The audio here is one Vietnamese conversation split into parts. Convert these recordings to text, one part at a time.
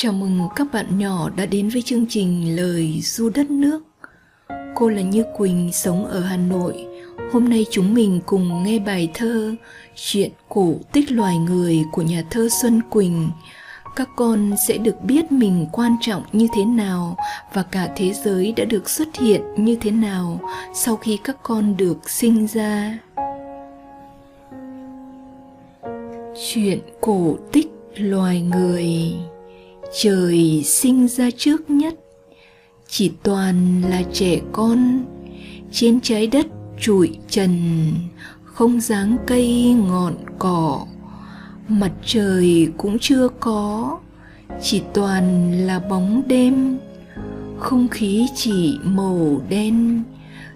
Chào mừng các bạn nhỏ đã đến với chương trình Lời Du Đất Nước. Cô là Như Quỳnh, sống ở Hà Nội. Hôm nay chúng mình cùng nghe bài thơ Chuyện cổ tích loài người của nhà thơ Xuân Quỳnh. Các con sẽ được biết mình quan trọng như thế nào và cả thế giới đã được xuất hiện như thế nào sau khi các con được sinh ra. Chuyện cổ tích loài người trời sinh ra trước nhất, chỉ toàn là trẻ con. Trên trái đất trụi trần, không dáng cây ngọn cỏ. Mặt trời cũng chưa có, chỉ toàn là bóng đêm. Không khí chỉ màu đen,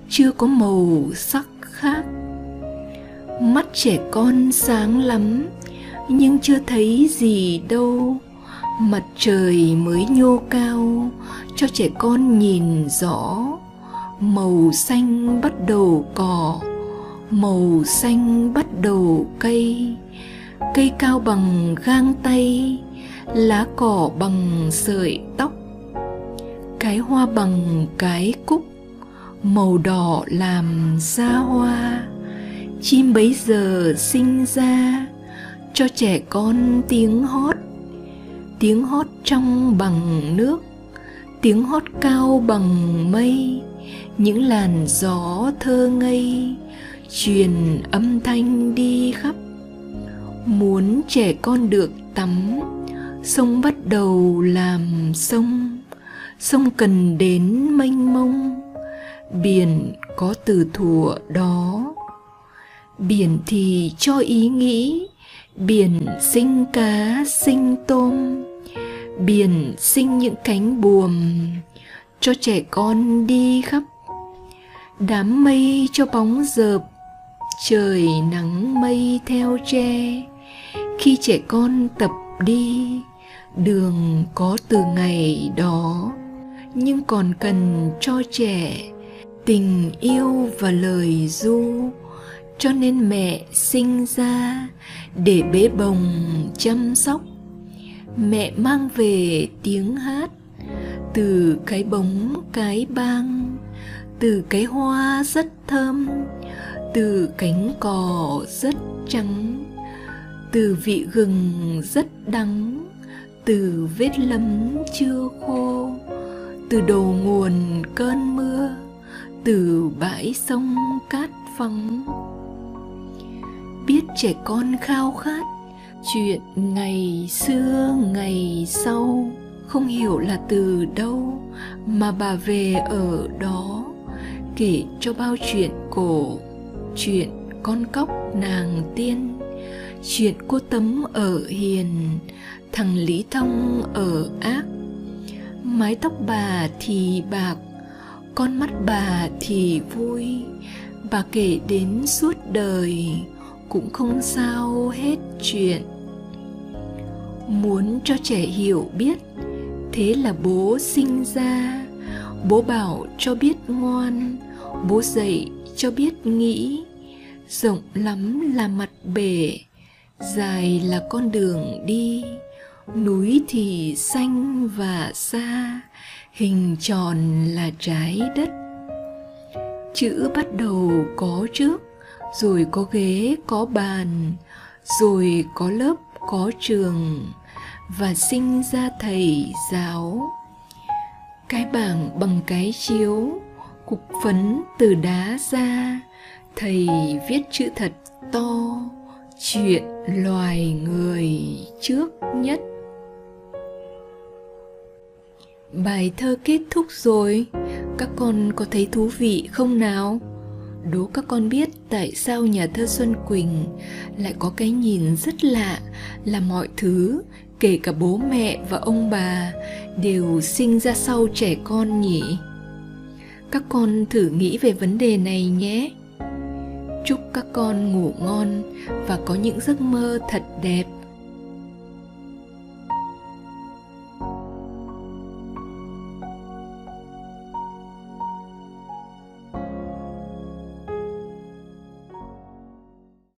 chưa có màu sắc khác. Mắt trẻ con sáng lắm, nhưng chưa thấy gì đâu mặt trời mới nhô cao, cho trẻ con nhìn rõ. Màu xanh bắt đầu cỏ, màu xanh bắt đầu cây. Cây cao bằng gang tay, lá cỏ bằng sợi tóc. Cái hoa bằng cái cúc, màu đỏ làm ra hoa. Chim bấy giờ sinh ra, cho trẻ con tiếng hót tiếng hót trong bằng nước, tiếng hót cao bằng mây, những làn gió thơ ngây truyền âm thanh đi khắp. Muốn trẻ con được tắm, sông bắt đầu làm sông sông cần đến mênh mông. Biển có từ thuở đó, biển thì cho ý nghĩ, biển sinh cá sinh tôm biển sinh những cánh buồm. Cho trẻ con đi khắp đám mây, cho bóng dợp, trời nắng mây theo tre. Khi trẻ con tập đi, đường có từ ngày đó, nhưng còn cần cho trẻ tình yêu và lời du cho nên mẹ sinh ra để bế bồng chăm sóc mẹ mang về tiếng hát. Từ cái bóng, cái bang, từ cái hoa rất thơm, từ cánh cỏ rất trắng, từ vị gừng rất đắng, từ vết lấm chưa khô, từ đầu nguồn cơn mưa, từ bãi sông cát phẳng. Biết trẻ con khao khát chuyện ngày xưa, ngày sau, không hiểu là từ đâu mà bà về ở đó, kể cho bao chuyện cổ, chuyện con cóc nàng tiên, chuyện cô tấm ở hiền, thằng lý thông ở ác. Mái tóc bà thì bạc, con mắt bà thì vui, bà kể đến suốt đời cũng không sao hết chuyện. Muốn cho trẻ hiểu biết, thế là bố sinh ra. Bố bảo cho biết ngoan, bố dạy cho biết nghĩ. Rộng lắm là mặt bể, dài là con đường đi. Núi thì xanh và xa, hình tròn là trái đất. Chữ bắt đầu có trước rồi có ghế, có bàn, rồi có lớp, có trường, và sinh ra thầy, giáo. Cái bảng bằng cái chiếu, cục phấn từ đá ra. Thầy viết chữ thật to, chuyện loài người trước nhất. Bài thơ kết thúc rồi. Các con có thấy thú vị không nào? Đố các con biết tại sao nhà thơ xuân quỳnh lại có cái nhìn rất lạ là mọi thứ, kể cả bố mẹ và ông bà, đều sinh ra sau trẻ con nhỉ? Các con thử nghĩ về vấn đề này nhé. Chúc các con ngủ ngon và có những giấc mơ thật đẹp.